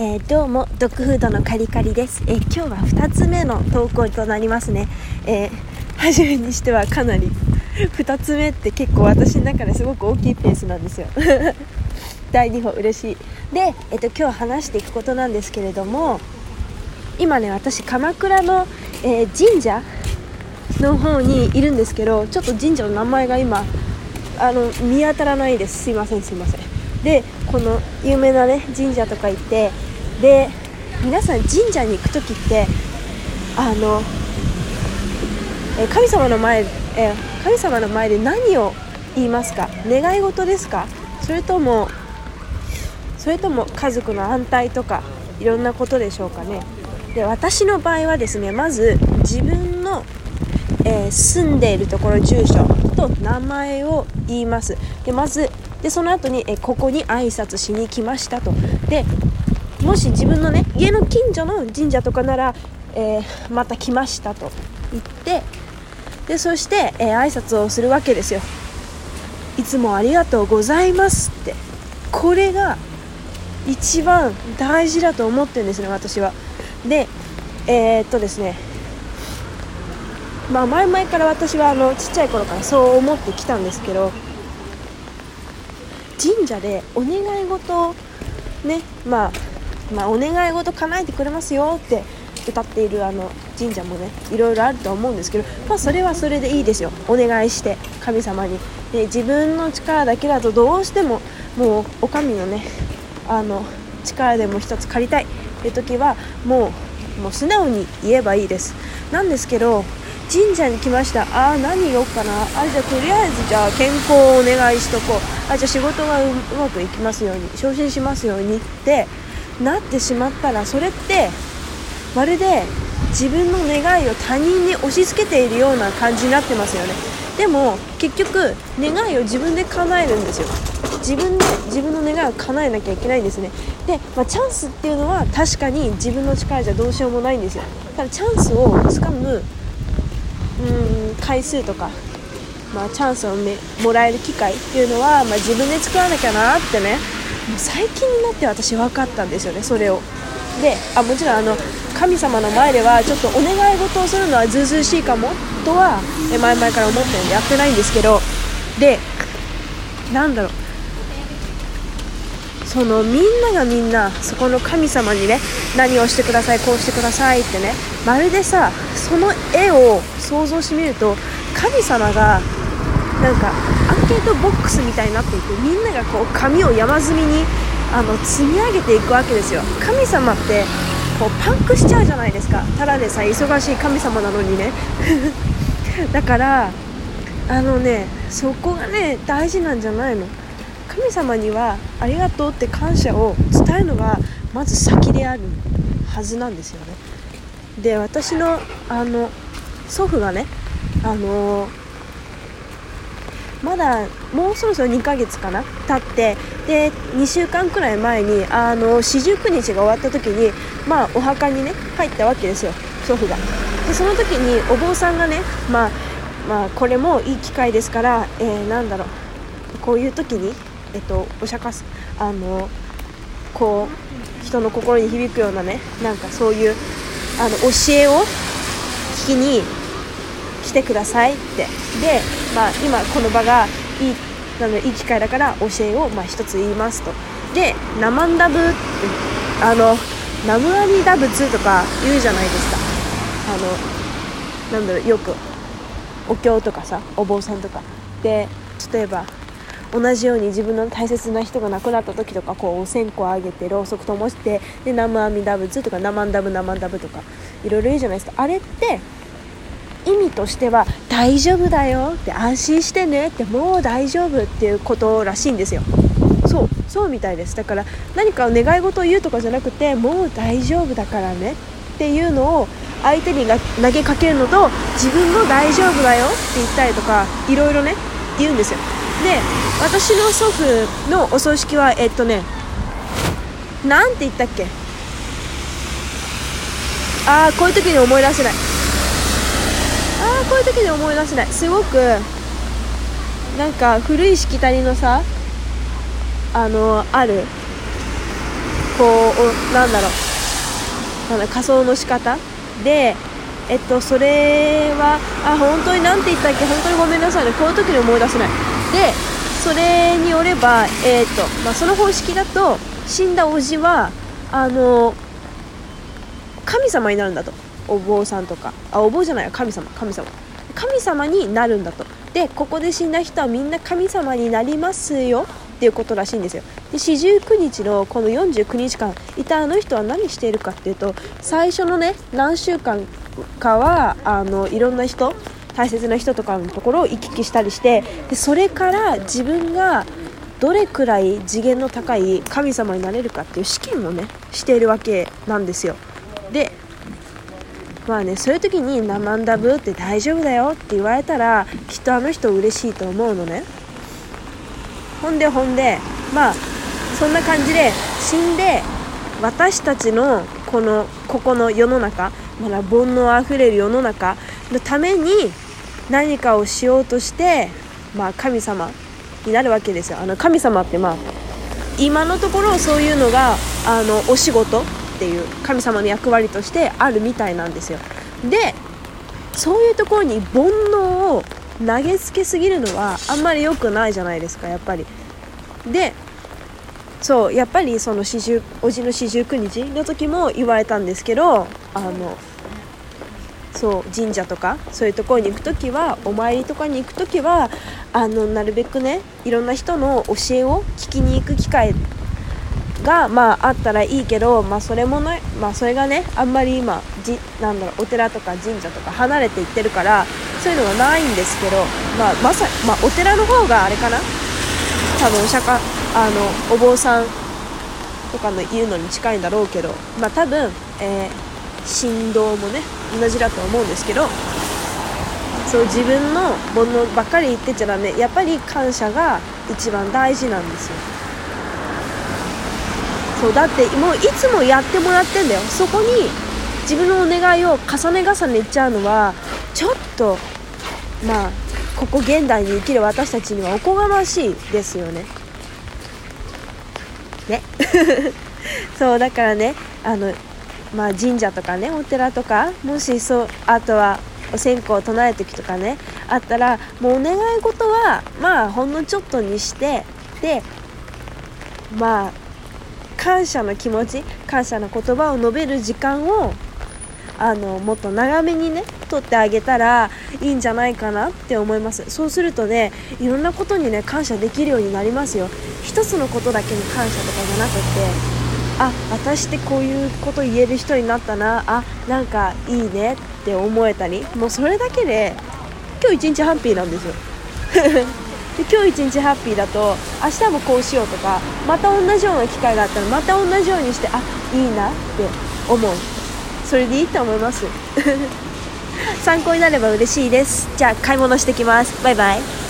えー、どうもドッグフードのカリカリです、えー、今日は2つ目の投稿となりますね、えー、初めにしてはかなり2つ目って結構私の中ですごく大きいペースなんですよ。第2歩嬉しい。で、えっと、今日話していくことなんですけれども今ね私鎌倉の、え神社の方にいるんですけどちょっと神社の名前が今あの見当たらないです。すいませんすいません。でこの有名なね神社とか行ってで皆さん神社に行く時ってあの神様の前え神様の前で何を言いますか？願い事ですか？それともそれとも家族の安泰とかいろんなことでしょうかね？で私の場合はですねまず自分の、えー、住んでいるところ住所と名前を言います。でまずでその後に、えここに挨拶しに来ましたと。でもし自分のね家の近所の神社とかなら、えー、また来ましたと言ってでそして、えー、挨拶をするわけですよ。いつもありがとうございますって。これが一番大事だと思ってるんですね私は。でえー、っとですね。まあ前々から私はあのちっちゃい頃からそう思ってきたんですけど神社でお願い事をねまあまあ、お願い事叶えてくれますよって歌っているあの神社もねいろいろあると思うんですけど、まあ、それはそれでいいですよ。お願いして神様に。で自分の力だけだとどうしてももうお上のねあの力でも一つ借りたい。っていう時はもうもう素直に言えばいいです。なんですけど神社に来ました。ああ何言おうかな。あじゃあとりあえずじゃあ健康をお願いしとこう。あじゃあ仕事がうまくいきますように昇進しますようにってなってしまったらそれってまるで自分の願いを他人に押し付けているような感じになってますよね。でも結局願いを自分で叶えるんですよ。自分で自分の願いを叶えなきゃいけないんですね。で、まあ、チャンスっていうのは確かに自分の力じゃどうしようもないんですよ。ただチャンスをつかむうん回数とか、まあ、チャンスをもらえる機会っていうのは、まあ、自分で作らなきゃなってね。もう最近になって私分かったんですよねそれを。であもちろんあの神様の前ではちょっとお願い事をするのはずうずうしいかもとは前々から思ってるんでやってないんですけど。でなんだろう。そのみんながみんなそこの神様にね何をしてくださいこうしてくださいってねまるでさその絵を想像してみると神様がなんかアンケートボックスみたいになっていてみんながこう紙を山積みにあの積み上げていくわけですよ。神様ってこうパンクしちゃうじゃないですか。ただでさえ忙しい神様なのにね。だからあのねそこがね大事なんじゃないの。神様にはありがとうって感謝を伝えるのがまず先であるはずなんですよね。で私のあの祖父がねあのまだもうそろそろ2ヶ月かな経ってで2週間くらい前にあの四十九日が終わった時に、まあ、お墓にね入ったわけですよ祖父が。でその時にお坊さんがね、まあ、まあ、これもいい機会ですから、えー、なんだろうこういう時に、えっと、お釈迦あのこう人の心に響くようなねなんかそういうあの教えを聞きに来てくださいって。で、まあ、今この場がいいなのいい機会だから教えをまあ一つ言いますと。でナマンダブってあのナムアミダ仏とか言うじゃないですか。あのなんだろうよくお経とかさお坊さんとか。で例えば同じように自分の大切な人が亡くなった時とかこうお線香あげてろうそく灯してで南無阿弥陀仏とかナマンダブナマンダブとかいろいろ言うじゃないですか。あれって意味としては大丈夫だよって安心してねってもう大丈夫っていうことらしいんですよ。そうそうみたいです。だから何か願い事を言うとかじゃなくてもう大丈夫だからねっていうのを相手に投げかけるのと自分も大丈夫だよって言ったりとかいろいろね言うんですよ。で私の祖父のお葬式はえっとねなんて言ったっけ？ああこういう時に思い出せない。こういう時に思い出せない。すごくなんか古いしきたりのさあのあるこうなんだろう。なん仮装の仕方。でえっとそれはあ本当に何て言ったっけ？本当にごめんなさいね。こういう時に思い出せない。でそれによればえっとまあその方式だと死んだおじはあの神様になるんだと。お坊さんとか。あお坊じゃないよ神様。神様。神様になるんだと。でここで死んだ人はみんな神様になりますよ。っていうことらしいんですよ。で四十九日のこの49日間いたあの人は何しているかっていうと最初のね何週間かはあのいろんな人大切な人とかのところを行き来したりしてでそれから自分がどれくらい次元の高い神様になれるかっていう試験をねしているわけなんですよ。でまあねそういう時に「ナマンダブって大丈夫だよ」って言われたらきっとあの人嬉しいと思うのね。ほんでほんでまあそんな感じで死んで私たちのこのここの世の中まだ煩悩あふれる世の中のために何かをしようとしてまあ神様になるわけですよ。あの神様ってまあ今のところそういうのがあのお仕事っていう神様の役割としてあるみたいなんですよ。でそういうところに煩悩を投げつけすぎるのはあんまり良くないじゃないですかやっぱり。でそうやっぱりその四十おじの四十九日の時も言われたんですけどあのそう神社とかそういうところに行く時はお参りとかに行く時はあのなるべくねいろんな人の教えを聞きに行く機会がまああったらいいけど、まあ、それもね、まあ、それがねあんまり今じなんだろうお寺とか神社とか離れていってるからそういうのはないんですけど、まあまさまあ、お寺の方があれかな？多分お釈迦あのお坊さんとかの言うのに近いんだろうけど、まあ、多分、えー、振動もね同じだと思うんですけどそう自分の煩悩ばっかり言ってちゃダメ。やっぱり感謝が一番大事なんですよ。そうだってもういつもやってもらってんだよ。そこに自分のお願いを重ね重ね言っちゃうのはちょっとまあここ現代に生きる私たちにはおこがましいですよね。ね。そうだからねあのまあ神社とかねお寺とかもしそうあとはお線香を唱える時とかねあったらもうお願い事はまあほんのちょっとにしてでまあ感謝の気持ち感謝の言葉を述べる時間をあのもっと長めにね取ってあげたらいいんじゃないかなって思います。そうするとねいろんなことにね感謝できるようになりますよ。一つのことだけに感謝とかじゃなくてあ私ってこういうこと言える人になったな。あなんかいいねって思えたり。もうそれだけで今日一日ハッピーなんですよ。で今日一日ハッピーだと明日もこうしようとかまた同じような機会があったらまた同じようにしてあいいなって思う。それでいいと思います。参考になれば嬉しいです。じゃあ買い物してきます。バイバイ。